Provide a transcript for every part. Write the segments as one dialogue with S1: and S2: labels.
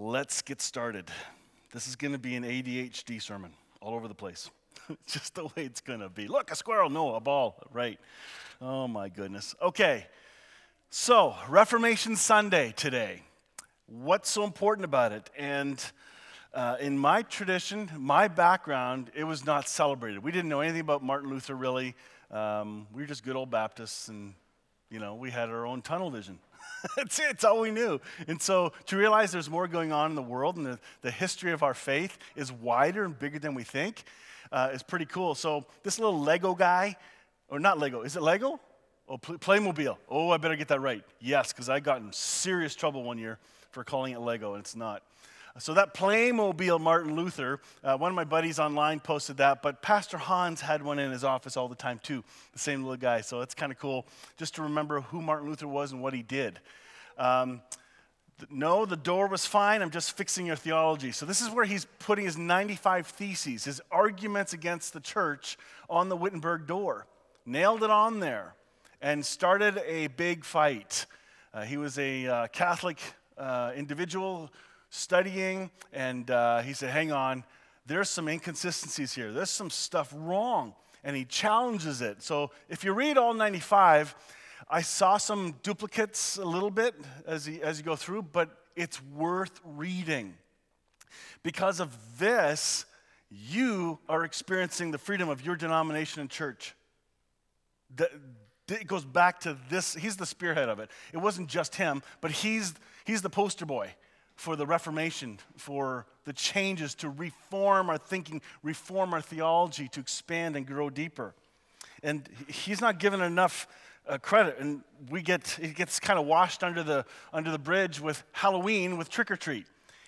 S1: Let's get started. This is going to be an ADHD sermon all over the place. Just the way it's going to be. Look, a squirrel. No, a ball. Right. Oh, my goodness. Okay. So, Reformation Sunday today. What's so important about it? And uh, in my tradition, my background, it was not celebrated. We didn't know anything about Martin Luther really. Um, we were just good old Baptists, and, you know, we had our own tunnel vision. That's it, it's all we knew. And so to realize there's more going on in the world and the, the history of our faith is wider and bigger than we think uh, is pretty cool. So this little Lego guy, or not Lego, is it Lego? Oh, Playmobil. Oh, I better get that right. Yes, because I got in serious trouble one year for calling it Lego, and it's not. So that Playmobil Martin Luther, uh, one of my buddies online posted that, but Pastor Hans had one in his office all the time too, the same little guy. So it's kind of cool just to remember who Martin Luther was and what he did. Um, no, the door was fine. I'm just fixing your theology. So, this is where he's putting his 95 theses, his arguments against the church on the Wittenberg door. Nailed it on there and started a big fight. Uh, he was a uh, Catholic uh, individual studying, and uh, he said, Hang on, there's some inconsistencies here. There's some stuff wrong. And he challenges it. So if you read all 95, I saw some duplicates a little bit as, he, as you go through, but it's worth reading. Because of this, you are experiencing the freedom of your denomination and church. The, it goes back to this. He's the spearhead of it. It wasn't just him, but he's, he's the poster boy for the Reformation, for the changes to reform our thinking, reform our theology, to expand and grow deeper. And he's not given enough uh, credit, and we get it gets kind of washed under the under the bridge with Halloween with trick or treat,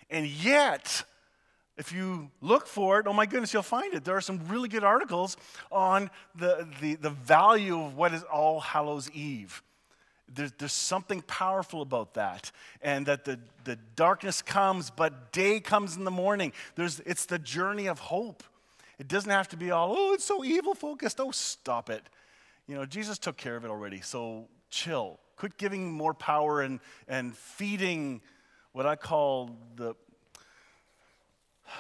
S1: and yet. If you look for it, oh my goodness, you'll find it. There are some really good articles on the, the, the value of what is All Hallows Eve there's, there's something powerful about that. And that the, the darkness comes, but day comes in the morning. There's, it's the journey of hope. It doesn't have to be all, oh, it's so evil focused. Oh, stop it. You know, Jesus took care of it already. So chill. Quit giving more power and, and feeding what I call the,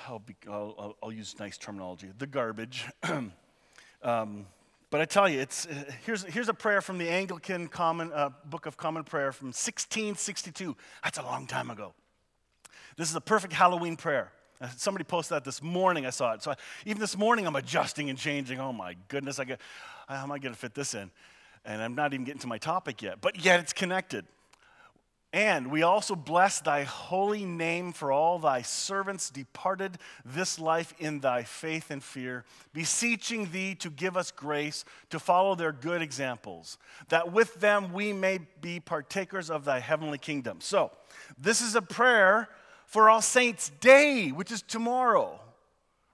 S1: I'll, be, I'll, I'll use nice terminology, the garbage. um, but I tell you, it's, uh, here's, here's a prayer from the Anglican Common, uh, Book of Common Prayer from 1662. That's a long time ago. This is a perfect Halloween prayer. Uh, somebody posted that this morning. I saw it. So I, even this morning, I'm adjusting and changing. Oh my goodness, I get, how am I going to fit this in? And I'm not even getting to my topic yet, but yet it's connected. And we also bless thy holy name for all thy servants departed this life in thy faith and fear, beseeching thee to give us grace to follow their good examples, that with them we may be partakers of thy heavenly kingdom. So, this is a prayer for All Saints' Day, which is tomorrow,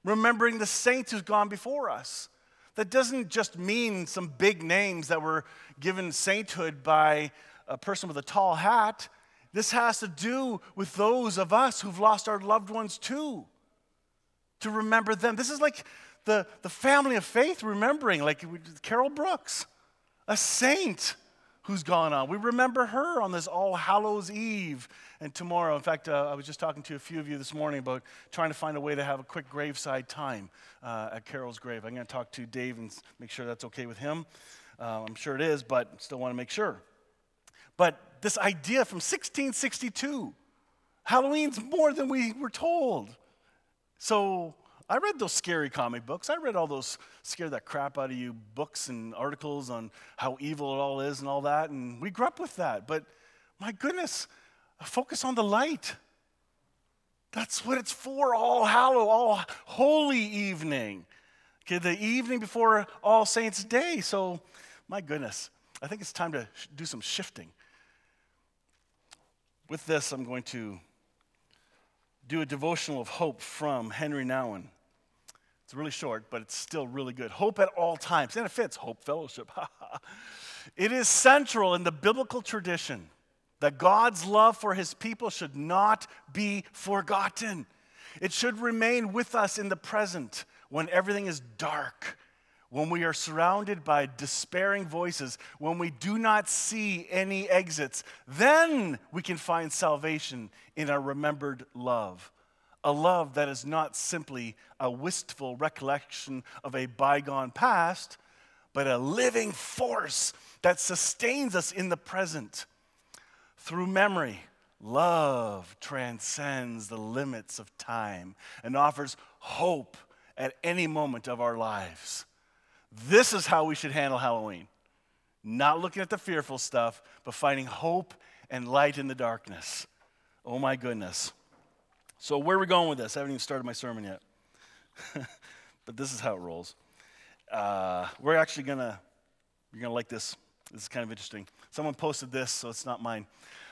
S1: remembering the saints who've gone before us. That doesn't just mean some big names that were given sainthood by a person with a tall hat. This has to do with those of us who've lost our loved ones too. To remember them. This is like the, the family of faith remembering, like Carol Brooks, a saint who's gone on. We remember her on this All Hallows Eve and tomorrow. In fact, uh, I was just talking to a few of you this morning about trying to find a way to have a quick graveside time uh, at Carol's grave. I'm going to talk to Dave and make sure that's okay with him. Uh, I'm sure it is, but still want to make sure. But this idea from 1662, Halloween's more than we were told. So I read those scary comic books. I read all those scare that crap out of you books and articles on how evil it all is and all that, and we grew up with that. But my goodness, focus on the light. That's what it's for, all hallow, all holy evening. Okay, the evening before All Saints' Day. So, my goodness, I think it's time to do some shifting. With this, I'm going to do a devotional of hope from Henry Nouwen. It's really short, but it's still really good. Hope at all times. And it fits Hope Fellowship. it is central in the biblical tradition that God's love for his people should not be forgotten. It should remain with us in the present when everything is dark, when we are surrounded by despairing voices, when we do not see any exits, then we can find salvation in our remembered love. A love that is not simply a wistful recollection of a bygone past, but a living force that sustains us in the present. Through memory, love transcends the limits of time and offers hope at any moment of our lives. This is how we should handle Halloween. Not looking at the fearful stuff, but finding hope and light in the darkness. Oh my goodness. So, where are we going with this? I haven't even started my sermon yet. but this is how it rolls. Uh, we're actually going to, you're going to like this. This is kind of interesting. Someone posted this, so it's not mine.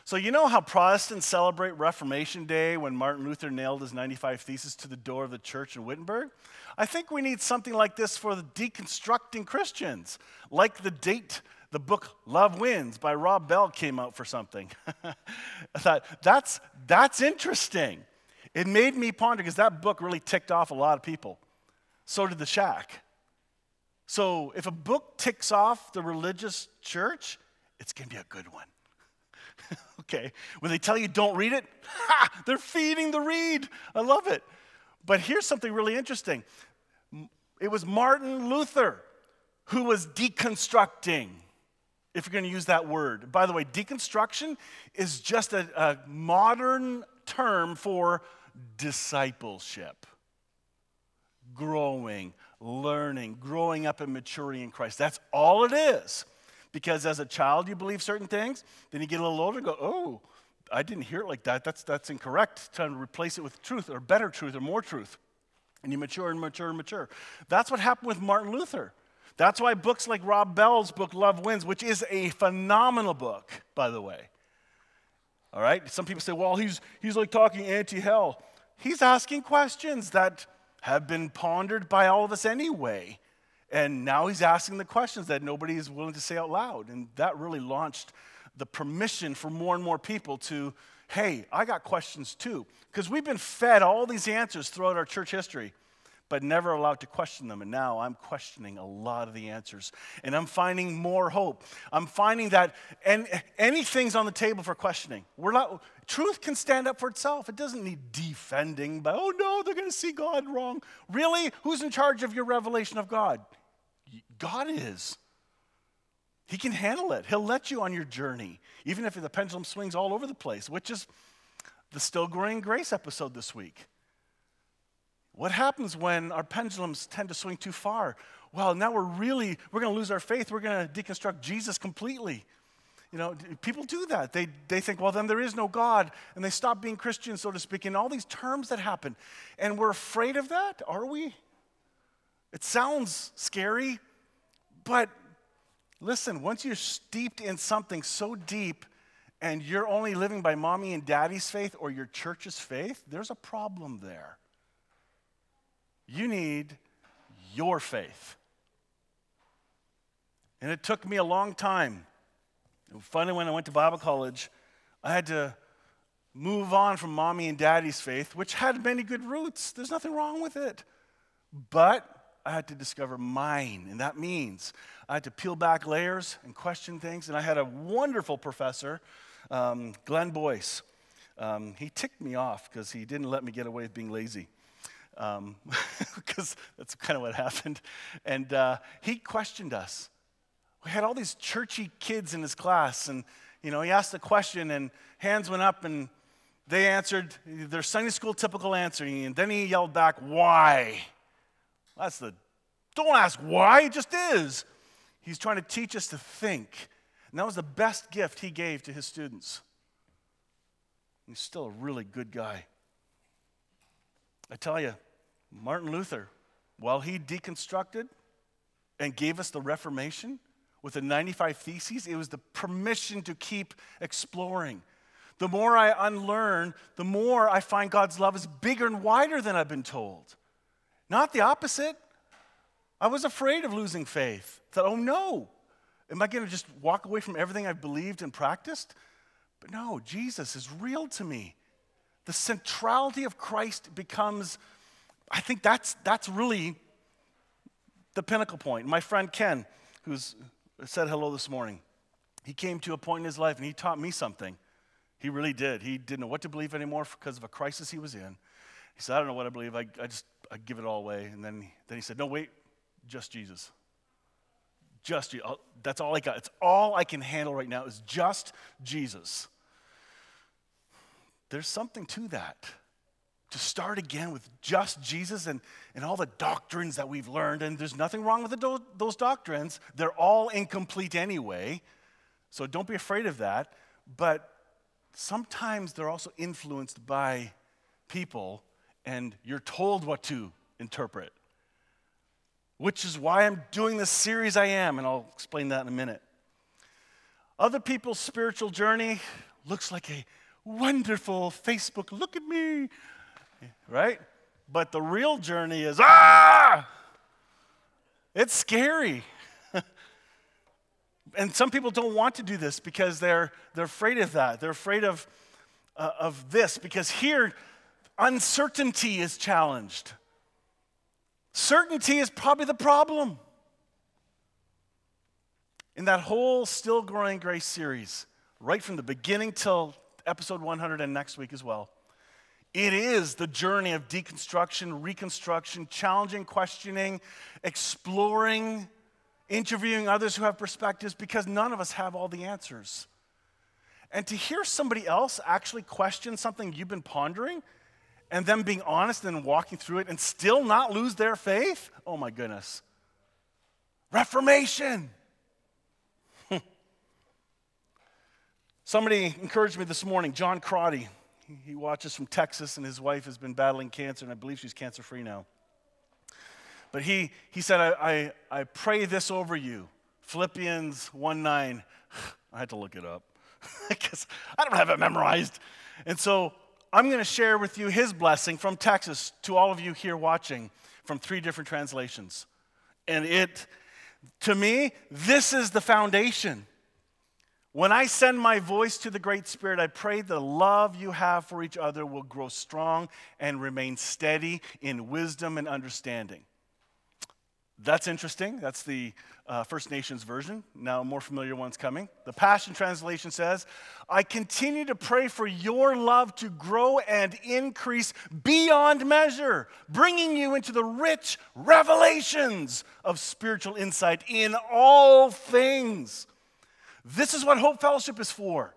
S1: So, you know how Protestants celebrate Reformation Day when Martin Luther nailed his 95 Theses to the door of the church in Wittenberg? I think we need something like this for the deconstructing Christians, like the date the book Love Wins by Rob Bell came out for something. I thought, that's, that's interesting. It made me ponder because that book really ticked off a lot of people. So did The Shack. So if a book ticks off the religious church, it's going to be a good one. okay. When they tell you don't read it, ha, they're feeding the reed. I love it. But here's something really interesting it was Martin Luther who was deconstructing, if you're going to use that word. By the way, deconstruction is just a, a modern term for discipleship, growing, learning, growing up and maturing in Christ. That's all it is. Because as a child, you believe certain things, then you get a little older and go, oh, I didn't hear it like that. That's, that's incorrect. Trying to replace it with truth or better truth or more truth. And you mature and mature and mature. That's what happened with Martin Luther. That's why books like Rob Bell's book, Love Wins, which is a phenomenal book, by the way. All right? Some people say, well, he's, he's like talking anti hell. He's asking questions that have been pondered by all of us anyway. And now he's asking the questions that nobody is willing to say out loud. And that really launched the permission for more and more people to, hey, I got questions too. Because we've been fed all these answers throughout our church history, but never allowed to question them. And now I'm questioning a lot of the answers. And I'm finding more hope. I'm finding that and anything's on the table for questioning. We're not, truth can stand up for itself. It doesn't need defending by, oh no, they're going to see God wrong. Really? Who's in charge of your revelation of God? God is. He can handle it. He'll let you on your journey, even if the pendulum swings all over the place, which is the Still Growing Grace episode this week. What happens when our pendulums tend to swing too far? Well, now we're really, we're going to lose our faith. We're going to deconstruct Jesus completely. You know, people do that. They, they think, well, then there is no God, and they stop being Christian, so to speak, and all these terms that happen. And we're afraid of that, are we? It sounds scary, but listen, once you're steeped in something so deep and you're only living by mommy and daddy's faith or your church's faith, there's a problem there. You need your faith. And it took me a long time. Finally, when I went to Bible college, I had to move on from mommy and daddy's faith, which had many good roots. There's nothing wrong with it. But I had to discover mine. And that means I had to peel back layers and question things. And I had a wonderful professor, um, Glenn Boyce. Um, he ticked me off because he didn't let me get away with being lazy. Because um, that's kind of what happened. And uh, he questioned us. We had all these churchy kids in his class, and you know, he asked a question, and hands went up, and they answered their Sunday school typical answer. And then he yelled back, "Why?" That's the, don't ask why, it just is. He's trying to teach us to think. And that was the best gift he gave to his students. He's still a really good guy. I tell you, Martin Luther, while he deconstructed and gave us the Reformation with the 95 Theses, it was the permission to keep exploring. The more I unlearn, the more I find God's love is bigger and wider than I've been told. Not the opposite. I was afraid of losing faith. Thought, oh no, am I going to just walk away from everything I've believed and practiced? But no, Jesus is real to me. The centrality of Christ becomes, I think that's, that's really the pinnacle point. My friend Ken, who's uh, said hello this morning, he came to a point in his life and he taught me something. He really did. He didn't know what to believe anymore because of a crisis he was in. He said, I don't know what I believe. I, I just I give it all away. And then, then he said, No, wait, just Jesus. Just you. That's all I got. It's all I can handle right now is just Jesus. There's something to that. To start again with just Jesus and, and all the doctrines that we've learned, and there's nothing wrong with the, those doctrines. They're all incomplete anyway. So don't be afraid of that. But sometimes they're also influenced by people, and you're told what to interpret, which is why I'm doing this series I am, and I'll explain that in a minute. Other people's spiritual journey looks like a wonderful Facebook, look at me, right? But the real journey is, ah! It's scary and some people don't want to do this because they're, they're afraid of that. They're afraid of, uh, of this because here, uncertainty is challenged. Certainty is probably the problem. In that whole Still Growing Grace series, right from the beginning till episode 100 and next week as well, it is the journey of deconstruction, reconstruction, challenging, questioning, exploring interviewing others who have perspectives because none of us have all the answers. And to hear somebody else actually question something you've been pondering and them being honest and walking through it and still not lose their faith, oh my goodness. Reformation. Somebody encouraged me this morning, John Crotty. He watches from Texas, and his wife has been battling cancer, and I believe she's cancer free now. But he, he said, I, I, I pray this over you. Philippians 1 9. I had to look it up because I don't have it memorized. And so I'm going to share with you his blessing from Texas to all of you here watching from three different translations. And it, to me, this is the foundation. When I send my voice to the Great Spirit, I pray the love you have for each other will grow strong and remain steady in wisdom and understanding. That's interesting. That's the uh, First Nations version. Now, a more familiar one's coming. The Passion Translation says, I continue to pray for your love to grow and increase beyond measure, bringing you into the rich revelations of spiritual insight in all things. This is what Hope Fellowship is for.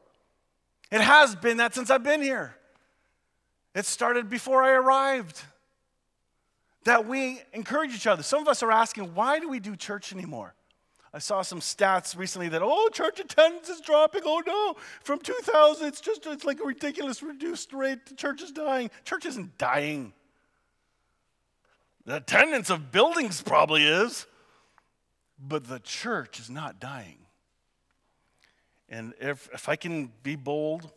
S1: It has been that since I've been here. It started before I arrived that we encourage each other. Some of us are asking, why do we do church anymore? I saw some stats recently that, oh, church attendance is dropping. Oh, no. From 2000, it's just it's like a ridiculous reduced rate. The church is dying. Church isn't dying. The attendance of buildings probably is, but the church is not dying. And if, if I can be bold,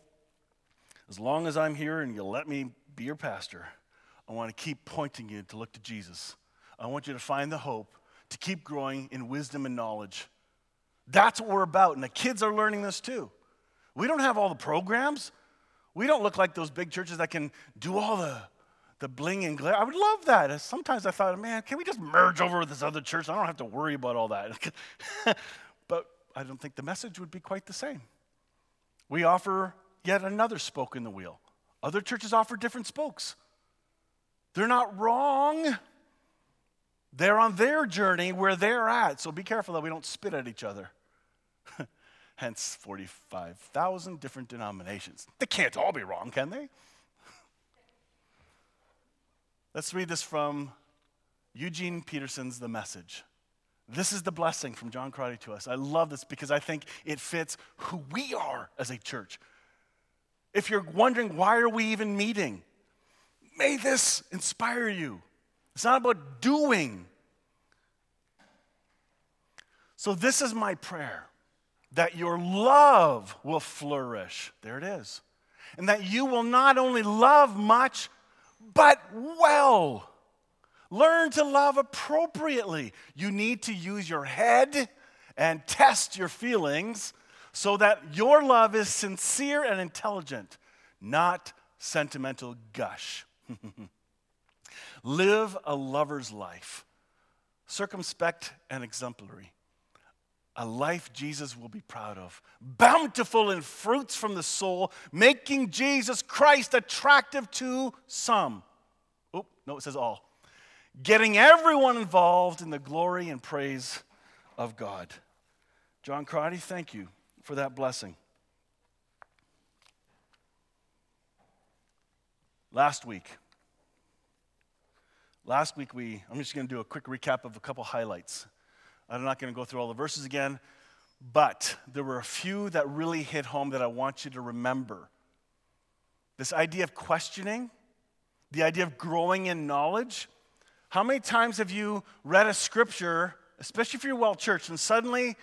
S1: as long as I'm here and you'll let me be your pastor, I want to keep pointing you to look to Jesus. I want you to find the hope to keep growing in wisdom and knowledge. That's what we're about. And the kids are learning this too. We don't have all the programs. We don't look like those big churches that can do all the, the bling and glare. I would love that. Uh, sometimes I thought, man, can we just merge over with this other church? I don't have to worry about all that. but I don't think the message would be quite the same. We offer yet another spoke in the wheel. Other churches offer different spokes. They're not wrong. They're on their journey where they're at. So be careful that we don't spit at each other. Hence 45,000 different denominations. They can't all be wrong, can they? Let's read this from Eugene Peterson's The Message. This is the blessing from John Crotty to us. I love this because I think it fits who we are as a church. If you're wondering why are we even meeting? May this inspire you. It's not about doing. So, this is my prayer that your love will flourish. There it is. And that you will not only love much, but well. Learn to love appropriately. You need to use your head and test your feelings so that your love is sincere and intelligent, not sentimental gush. Live a lover's life circumspect and exemplary. A life Jesus will be proud of, bountiful in fruits from the soul, making Jesus Christ attractive to some. Oh, no, it says all. Getting everyone involved in the glory and praise of God. John Crotty, thank you for that blessing. Last week, last week we, I'm just going to do a quick recap of a couple highlights. I'm not going to go through all the verses again, but there were a few that really hit home that I want you to remember. This idea of questioning, the idea of growing in knowledge. How many times have you read a scripture, especially if you're well church, and suddenly,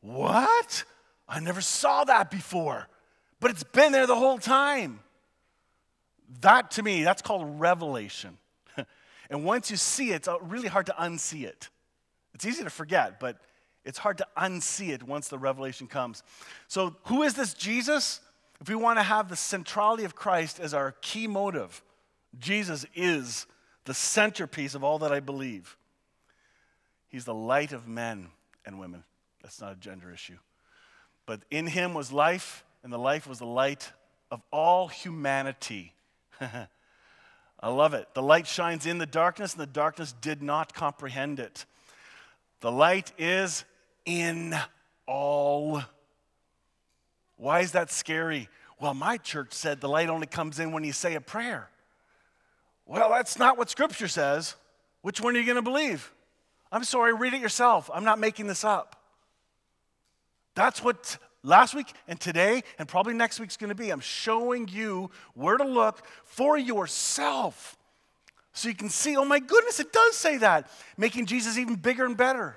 S1: what? I never saw that before, but it's been there the whole time. That to me, that's called revelation. And once you see it, it's really hard to unsee it. It's easy to forget, but it's hard to unsee it once the revelation comes. So, who is this Jesus? If we want to have the centrality of Christ as our key motive, Jesus is the centerpiece of all that I believe. He's the light of men and women. That's not a gender issue. But in him was life, and the life was the light of all humanity. I love it. The light shines in the darkness, and the darkness did not comprehend it. The light is in all. Why is that scary? Well, my church said the light only comes in when you say a prayer. Well, that's not what Scripture says. Which one are you going to believe? I'm sorry, read it yourself. I'm not making this up. That's what last week and today and probably next week's going to be. I'm showing you where to look for yourself so you can see, oh my goodness, it does say that, making Jesus even bigger and better.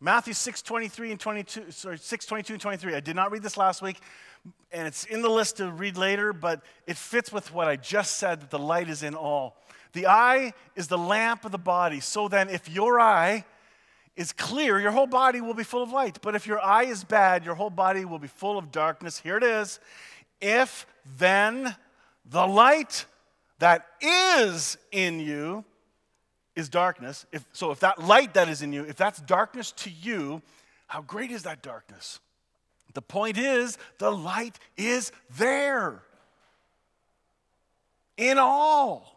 S1: Matthew 6, 23 and 22, sorry, 6, 22 and 23. I did not read this last week, and it's in the list to read later, but it fits with what I just said that the light is in all. The eye is the lamp of the body. So then, if your eye is clear, your whole body will be full of light. But if your eye is bad, your whole body will be full of darkness. Here it is. If then the light that is in you is darkness, if, so if that light that is in you, if that's darkness to you, how great is that darkness? The point is, the light is there in all.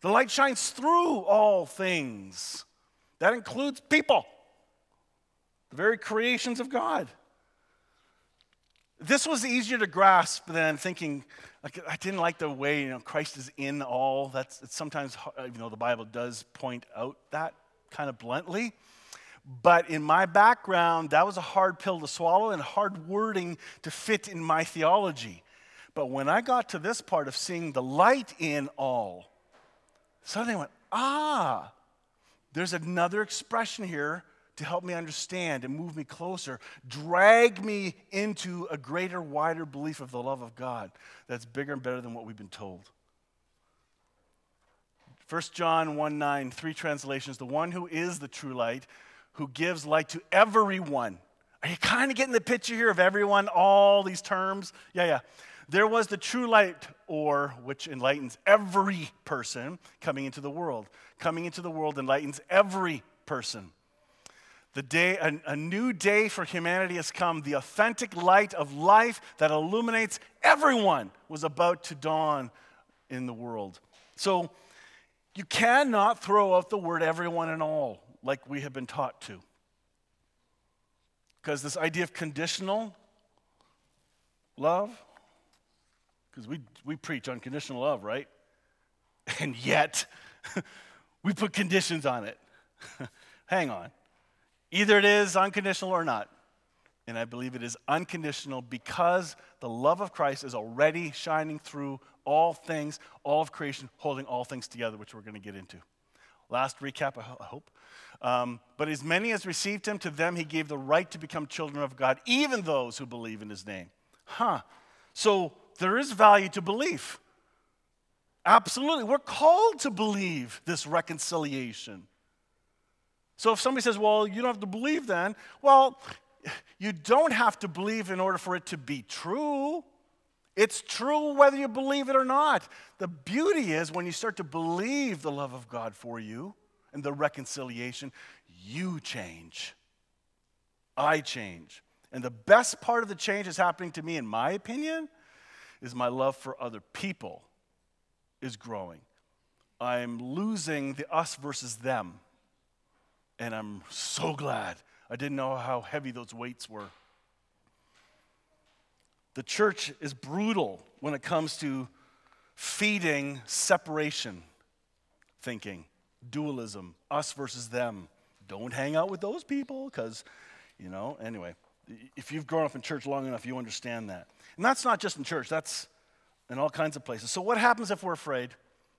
S1: The light shines through all things. That includes people, the very creations of God. This was easier to grasp than thinking, like, I didn't like the way, you know, Christ is in all. That's it's sometimes, you know, the Bible does point out that kind of bluntly. But in my background, that was a hard pill to swallow and hard wording to fit in my theology. But when I got to this part of seeing the light in all, suddenly I went, ah, there's another expression here to help me understand and move me closer, drag me into a greater, wider belief of the love of God that's bigger and better than what we've been told. 1 John 1 9, three translations. The one who is the true light, who gives light to everyone. Are you kind of getting the picture here of everyone, all these terms? Yeah, yeah. There was the true light, or which enlightens every person coming into the world. Coming into the world enlightens every person. The day, a, a, new day for humanity has come. The authentic light of life that illuminates everyone was about to dawn in the world. So you cannot throw out the word everyone and all like we have been taught to. Because this idea of conditional love, because we, we preach unconditional love, right? And yet, we put conditions on it. Hang on. Either it is unconditional or not. And I believe it is unconditional because the love of Christ is already shining through all things, all of creation, holding all things together, which we're going to get into. Last recap, I hope. Um, but as many as received him, to them he gave the right to become children of God, even those who believe in his name. Huh. So there is value to belief. Absolutely. We're called to believe this reconciliation. So if somebody says, well, you don't have to believe then, well, you don't have to believe in order for it to be true. It's true whether you believe it or not. The beauty is when you start to believe the love of God for you and the reconciliation, you change. I change. And the best part of the change is happening to me, in my opinion, is my love for other people is growing. I'm losing the us versus them. And I'm so glad. I didn't know how heavy those weights were. The church is brutal when it comes to feeding separation thinking, dualism, us versus them. Don't hang out with those people because, you know, anyway, if you've grown up in church long enough, you understand that. And that's not just in church, that's in all kinds of places. So, what happens if we're afraid?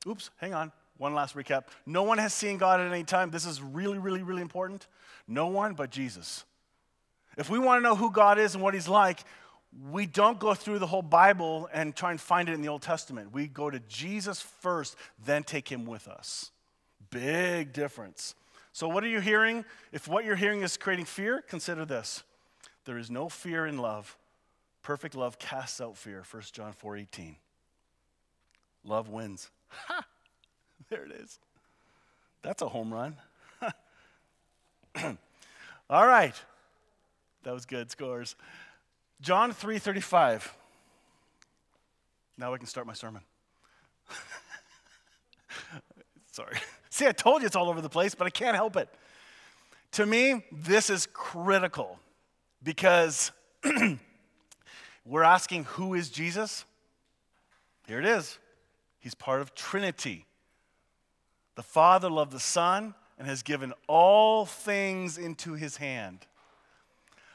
S1: Oops, hang on. One last recap. No one has seen God at any time. This is really, really, really important. No one but Jesus. If we want to know who God is and what He's like, we don't go through the whole Bible and try and find it in the Old Testament. We go to Jesus first, then take him with us. Big difference. So, what are you hearing? If what you're hearing is creating fear, consider this there is no fear in love. Perfect love casts out fear. 1 John 4 18. Love wins. Ha! There it is. That's a home run. All right. That was good scores. John 3:35. Now I can start my sermon. Sorry. See, I told you it's all over the place, but I can't help it. To me, this is critical because we're asking who is Jesus? Here it is. He's part of Trinity. The Father loved the Son and has given all things into his hand.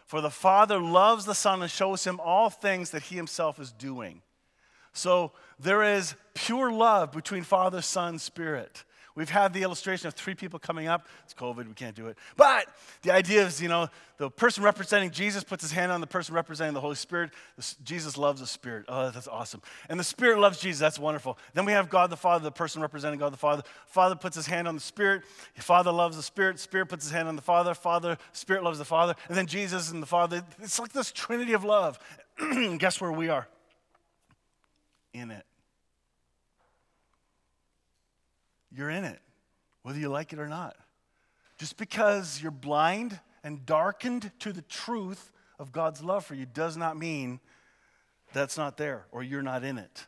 S1: For the Father loves the Son and shows him all things that he himself is doing. So there is pure love between Father, Son, Spirit. We've had the illustration of three people coming up. It's COVID, we can't do it. But the idea is, you know, the person representing Jesus puts his hand on the person representing the Holy Spirit. Jesus loves the Spirit. Oh, that's awesome. And the Spirit loves Jesus. That's wonderful. Then we have God the Father, the person representing God the Father. Father puts his hand on the Spirit. Father loves the Spirit. Spirit puts his hand on the Father. Father, Spirit loves the Father. And then Jesus and the Father. It's like this trinity of love. Guess where we are? In it. You're in it, whether you like it or not. Just because you're blind and darkened to the truth of God's love for you does not mean that's not there or you're not in it.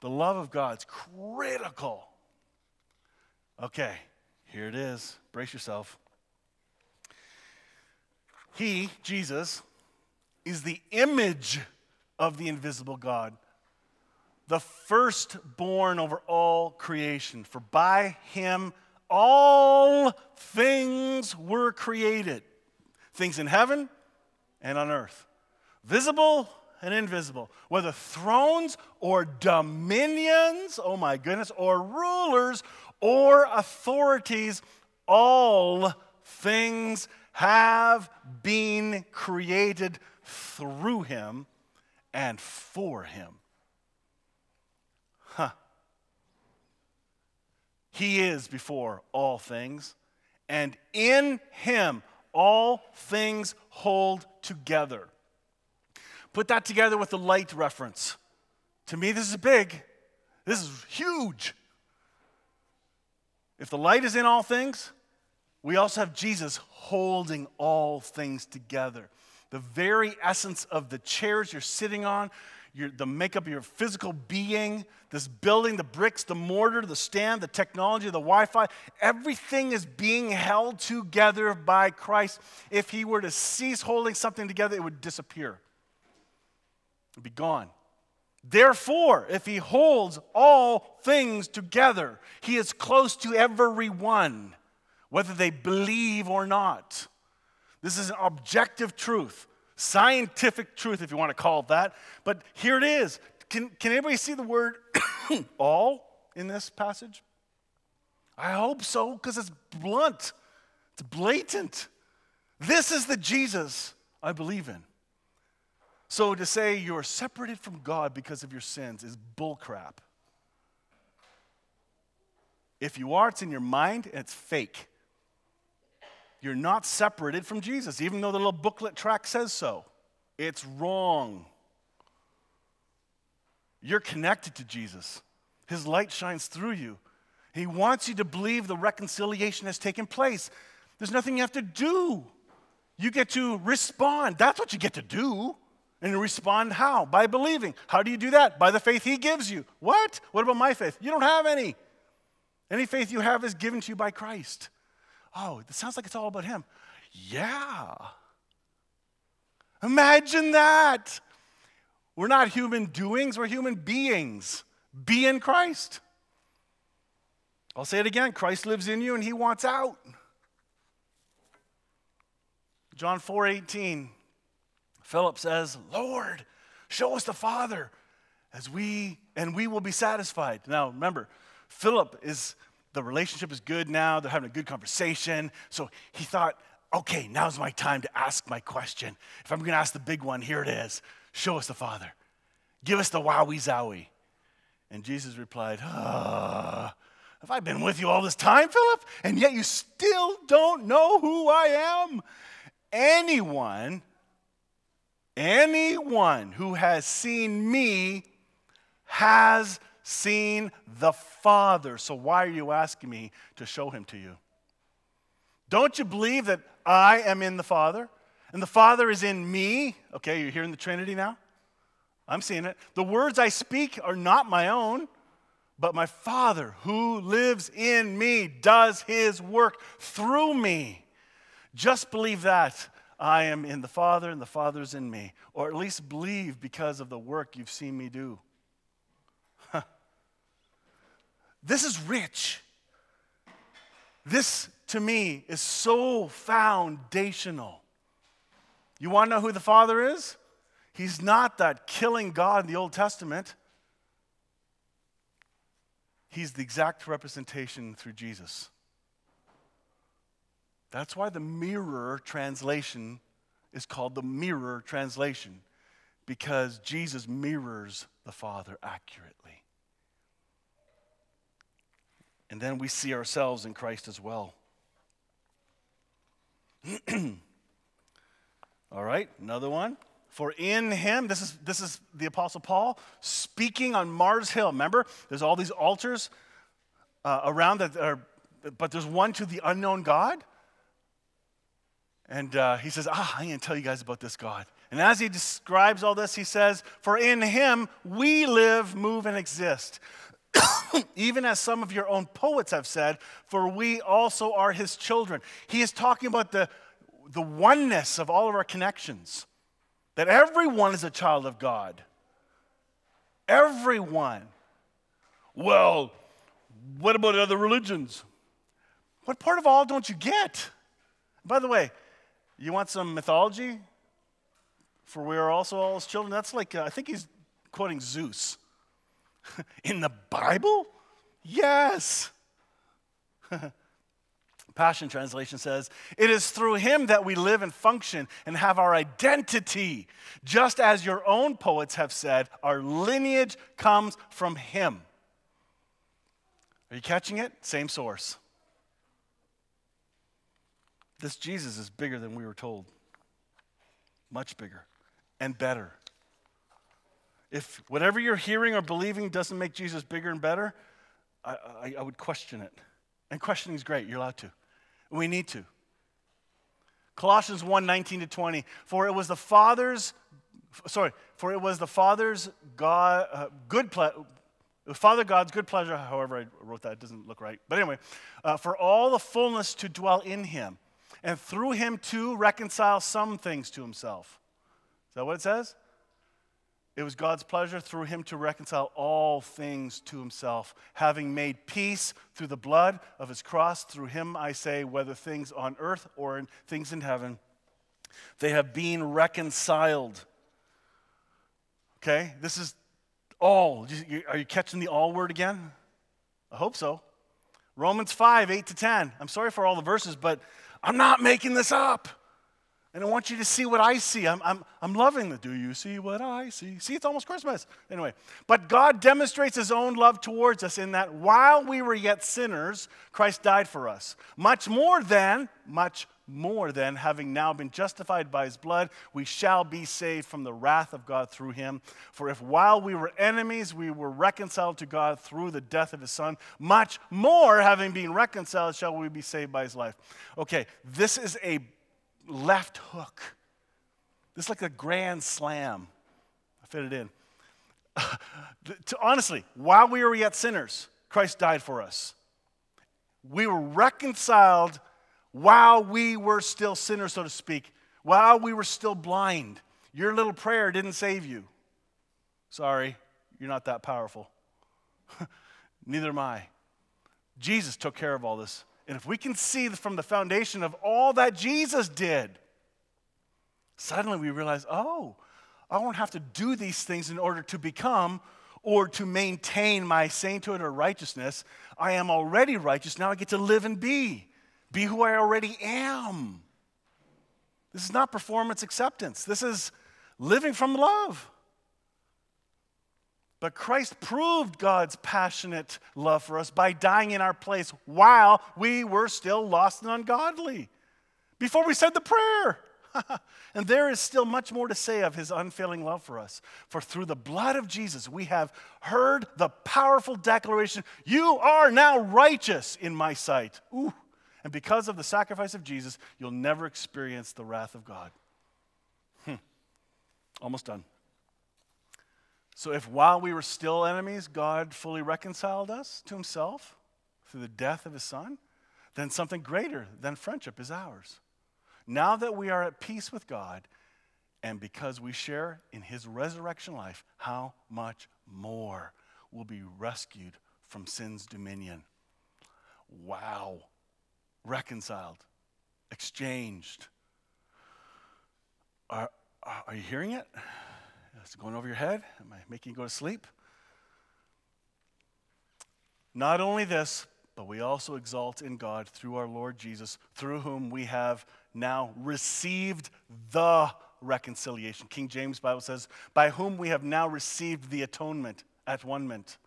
S1: The love of God's critical. Okay, here it is. Brace yourself. He, Jesus, is the image of the invisible God the firstborn over all creation. For by him all things were created things in heaven and on earth, visible and invisible, whether thrones or dominions, oh my goodness, or rulers or authorities, all things have been created through him and for him. He is before all things, and in him all things hold together. Put that together with the light reference. To me, this is big. This is huge. If the light is in all things, we also have Jesus holding all things together. The very essence of the chairs you're sitting on, your, the makeup of your physical being, this building, the bricks, the mortar, the stand, the technology, the Wi Fi, everything is being held together by Christ. If he were to cease holding something together, it would disappear, it would be gone. Therefore, if he holds all things together, he is close to everyone, whether they believe or not. This is an objective truth scientific truth, if you want to call it that. But here it is. Can, can anybody see the word all in this passage? I hope so, because it's blunt, it's blatant. This is the Jesus I believe in. So to say you're separated from God because of your sins is bullcrap. If you are, it's in your mind and it's fake. You're not separated from Jesus, even though the little booklet track says so. It's wrong. You're connected to Jesus. His light shines through you. He wants you to believe the reconciliation has taken place. There's nothing you have to do. You get to respond. That's what you get to do. And respond how? By believing. How do you do that? By the faith He gives you. What? What about my faith? You don't have any. Any faith you have is given to you by Christ. Oh, it sounds like it's all about Him. Yeah. Imagine that. We're not human doings, we're human beings. Be in Christ. I'll say it again Christ lives in you and He wants out. John 4 18, Philip says, Lord, show us the Father as we and we will be satisfied. Now remember, Philip is the relationship is good now, they're having a good conversation. So he thought, okay, now's my time to ask my question. If I'm gonna ask the big one, here it is. Show us the Father. Give us the wowie zowie. And Jesus replied, ah, Have I been with you all this time, Philip? And yet you still don't know who I am? anyone, anyone who has seen me has seen the Father. So why are you asking me to show him to you? Don't you believe that I am in the Father and the Father is in me? Okay, you're hearing the Trinity now? I'm seeing it. The words I speak are not my own, but my Father who lives in me does his work through me. Just believe that. I am in the Father and the Father's in me. Or at least believe because of the work you've seen me do. This is rich. This, to me, is so foundational. You want to know who the Father is? He's not that killing God in the Old Testament. He's the exact representation through Jesus. That's why the mirror translation is called the mirror translation, because Jesus mirrors the Father accurately. And then we see ourselves in Christ as well. All right, another one. For in him, this is, this is the Apostle Paul speaking on Mars Hill. Remember, there's all these altars uh, around that are, but there's one to the unknown God. And uh, he says, Ah, I'm going to tell you guys about this God. And as he describes all this, he says, For in him we live, move, and exist. Even as some of your own poets have said, for we also are his children. He is talking about the, the oneness of all of our connections, that everyone is a child of God. Everyone. Well, what about other religions? What part of all don't you get? By the way, you want some mythology? For we are also all his children. That's like, uh, I think he's quoting Zeus. In the Bible? Yes. Passion Translation says, It is through him that we live and function and have our identity. Just as your own poets have said, our lineage comes from him. Are you catching it? Same source. This Jesus is bigger than we were told, much bigger and better. If whatever you're hearing or believing doesn't make Jesus bigger and better, I, I, I would question it. And questioning is great, you're allowed to. We need to. Colossians 1 19 to 20. For it was the Father's, sorry, for it was the Father's God, uh, good pleasure. Father God's good pleasure, however I wrote that, it doesn't look right. But anyway, uh, for all the fullness to dwell in him, and through him to reconcile some things to himself. Is that what it says? It was God's pleasure through him to reconcile all things to himself, having made peace through the blood of his cross. Through him, I say, whether things on earth or in things in heaven, they have been reconciled. Okay, this is all. Are you catching the all word again? I hope so. Romans 5, 8 to 10. I'm sorry for all the verses, but I'm not making this up. And I want you to see what I see. I'm, I'm, I'm loving the do you see what I see? See, it's almost Christmas. Anyway, but God demonstrates his own love towards us in that while we were yet sinners, Christ died for us. Much more than, much more than, having now been justified by his blood, we shall be saved from the wrath of God through him. For if while we were enemies, we were reconciled to God through the death of his son, much more, having been reconciled, shall we be saved by his life. Okay, this is a left hook. This is like a grand slam. I fit it in. honestly, while we were yet sinners, Christ died for us. We were reconciled while we were still sinners, so to speak, while we were still blind. Your little prayer didn't save you. Sorry, you're not that powerful. Neither am I. Jesus took care of all this. And if we can see from the foundation of all that Jesus did, suddenly we realize, oh, I won't have to do these things in order to become or to maintain my sainthood or righteousness. I am already righteous. Now I get to live and be, be who I already am. This is not performance acceptance, this is living from love. But Christ proved God's passionate love for us by dying in our place while we were still lost and ungodly, before we said the prayer. and there is still much more to say of his unfailing love for us. For through the blood of Jesus, we have heard the powerful declaration You are now righteous in my sight. Ooh. And because of the sacrifice of Jesus, you'll never experience the wrath of God. Hmm. Almost done. So, if while we were still enemies, God fully reconciled us to himself through the death of his son, then something greater than friendship is ours. Now that we are at peace with God, and because we share in his resurrection life, how much more will be rescued from sin's dominion? Wow. Reconciled, exchanged. Are, are you hearing it? Uh, Is it going over your head? Am I making you go to sleep? Not only this, but we also exalt in God through our Lord Jesus, through whom we have now received the reconciliation. King James Bible says, by whom we have now received the atonement at one moment.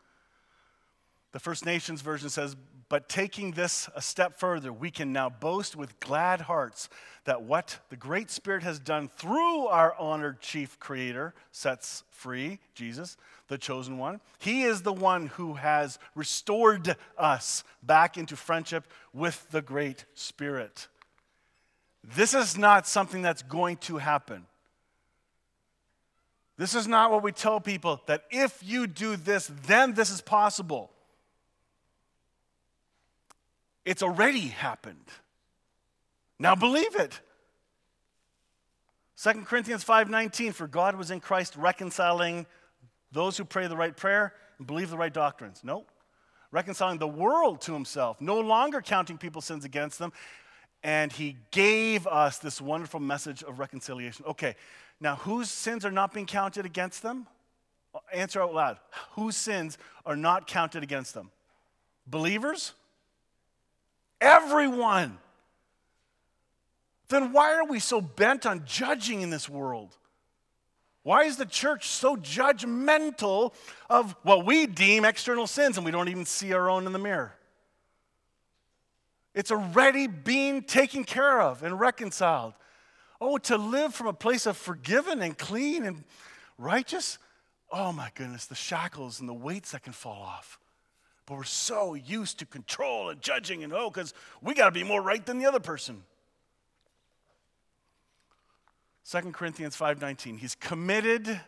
S1: The First Nations version says, but taking this a step further, we can now boast with glad hearts that what the Great Spirit has done through our honored chief creator sets free, Jesus, the chosen one. He is the one who has restored us back into friendship with the Great Spirit. This is not something that's going to happen. This is not what we tell people that if you do this, then this is possible. It's already happened. Now believe it. 2 Corinthians 5:19 for God was in Christ reconciling those who pray the right prayer and believe the right doctrines. No. Reconciling the world to himself, no longer counting people's sins against them, and he gave us this wonderful message of reconciliation. Okay. Now whose sins are not being counted against them? Answer out loud. Whose sins are not counted against them? Believers? Everyone. Then why are we so bent on judging in this world? Why is the church so judgmental of what we deem external sins and we don't even see our own in the mirror? It's already being taken care of and reconciled. Oh, to live from a place of forgiven and clean and righteous? Oh my goodness, the shackles and the weights that can fall off. But we're so used to control and judging and oh, because we got to be more right than the other person. 2 Corinthians 5:19 He's committed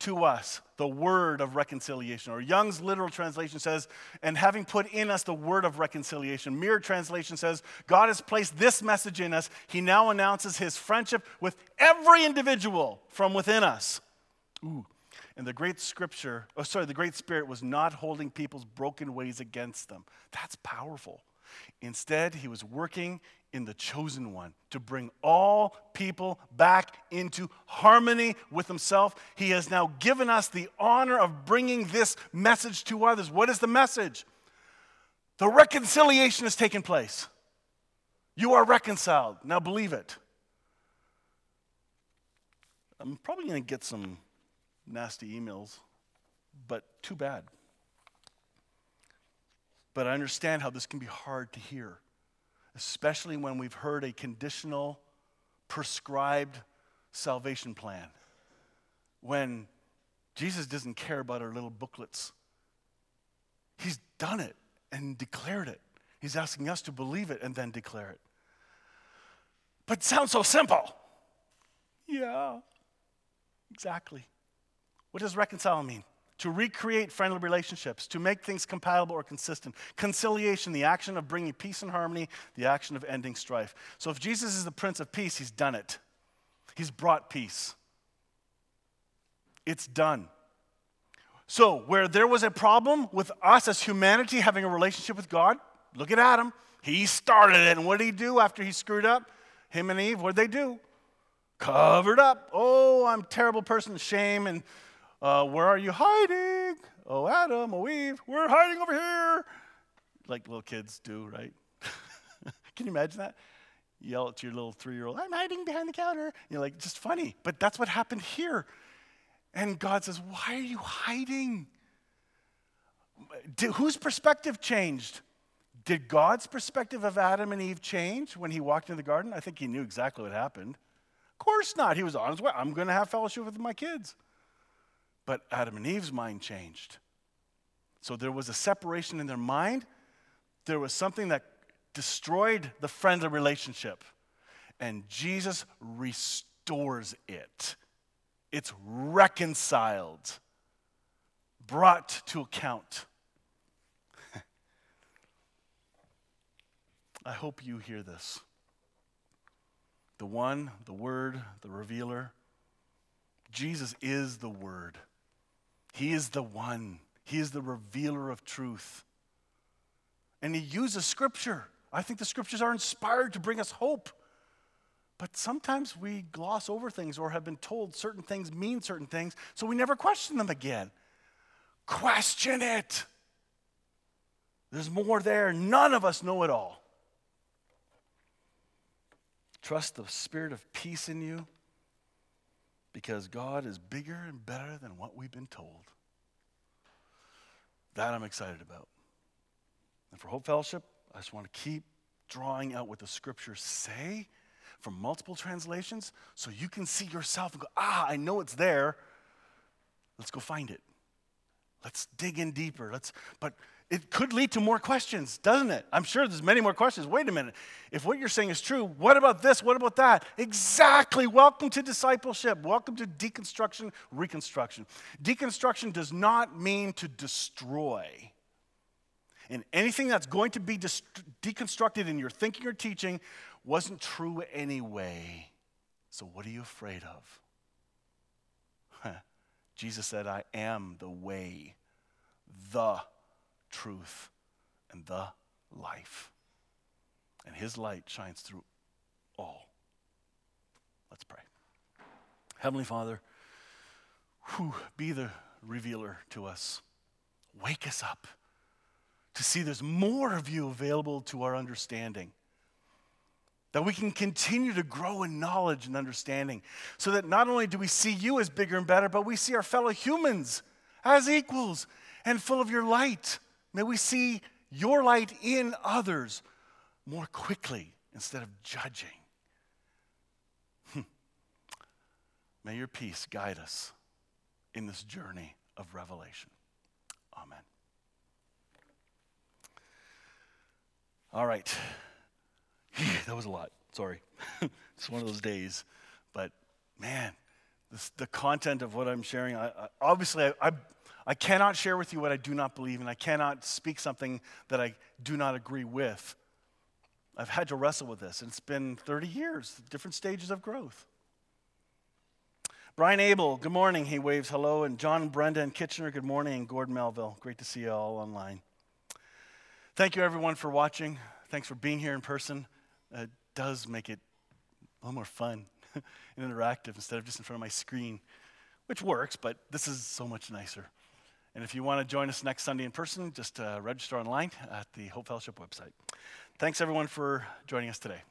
S1: to us the word of reconciliation. Or Young's literal translation says and having put in us the word of reconciliation. Mirror translation says God has placed this message in us. He now announces his friendship with every individual from within us. Ooh and the great scripture, oh, sorry, the great spirit was not holding people's broken ways against them. That's powerful. Instead, he was working in the chosen one to bring all people back into harmony with himself. He has now given us the honor of bringing this message to others. What is the message? The reconciliation has taken place. You are reconciled. Now believe it. I'm probably going to get some nasty emails, but too bad. But I understand how this can be hard to hear, especially when we've heard a conditional, prescribed salvation plan. When Jesus doesn't care about our little booklets, He's done it and declared it. He's asking us to believe it and then declare it. But it sounds so simple. Yeah, exactly. What does reconcile mean? To recreate friendly relationships, to make things compatible or consistent. Conciliation, the action of bringing peace and harmony, the action of ending strife. So if Jesus is the Prince of Peace, he's done it. He's brought peace. It's done. So, where there was a problem with us as humanity having a relationship with God, look at Adam. He started it. And what did he do after he screwed up? Him and Eve, what did they do? Covered up. Oh, I'm a terrible person. Shame. And uh, where are you hiding? Oh, Adam, oh, Eve, we're hiding over here. Like little kids do, right? Can you imagine that? yell at your little three year old, I'm hiding behind the counter. You're like, just funny. But that's what happened here. And God says, Why are you hiding? Did, whose perspective changed? Did God's perspective of Adam and Eve change when he walked into the garden? I think he knew exactly what happened. Of course not. He was on his way. I'm going to have fellowship with my kids. But Adam and Eve's mind changed. So there was a separation in their mind. There was something that destroyed the friendly relationship. And Jesus restores it. It's reconciled, brought to account. I hope you hear this. The one, the Word, the revealer. Jesus is the Word. He is the one. He is the revealer of truth. And He uses Scripture. I think the Scriptures are inspired to bring us hope. But sometimes we gloss over things or have been told certain things mean certain things, so we never question them again. Question it. There's more there. None of us know it all. Trust the spirit of peace in you because God is bigger and better than what we've been told. That I'm excited about. And for Hope Fellowship, I just want to keep drawing out what the scriptures say from multiple translations so you can see yourself and go, ah, I know it's there. Let's go find it. Let's dig in deeper. Let's, but it could lead to more questions, doesn't it? I'm sure there's many more questions. Wait a minute. If what you're saying is true, what about this? What about that? Exactly. Welcome to discipleship. Welcome to deconstruction, reconstruction. Deconstruction does not mean to destroy. And anything that's going to be deconstructed in your thinking or teaching wasn't true anyway. So, what are you afraid of? Jesus said, I am the way, the truth, and the life. And his light shines through all. Let's pray. Heavenly Father, whew, be the revealer to us. Wake us up to see there's more of you available to our understanding that we can continue to grow in knowledge and understanding, so that not only do we see you as bigger and better, but we see our fellow humans as equals and full of your light. May we see your light in others more quickly instead of judging. Hmm. May your peace guide us in this journey of revelation. Amen. All right. that was a lot. Sorry. it's one of those days. But man, this, the content of what I'm sharing, I, I, obviously, I, I, I cannot share with you what I do not believe, and I cannot speak something that I do not agree with. I've had to wrestle with this, and it's been 30 years, different stages of growth. Brian Abel, good morning. He waves hello. And John Brenda and Kitchener, good morning. And Gordon Melville, great to see you all online. Thank you, everyone, for watching. Thanks for being here in person It does make it a little more fun and interactive instead of just in front of my screen, which works, but this is so much nicer. And if you want to join us next Sunday in person, just uh, register online at the Hope Fellowship website. Thanks, everyone, for joining us today.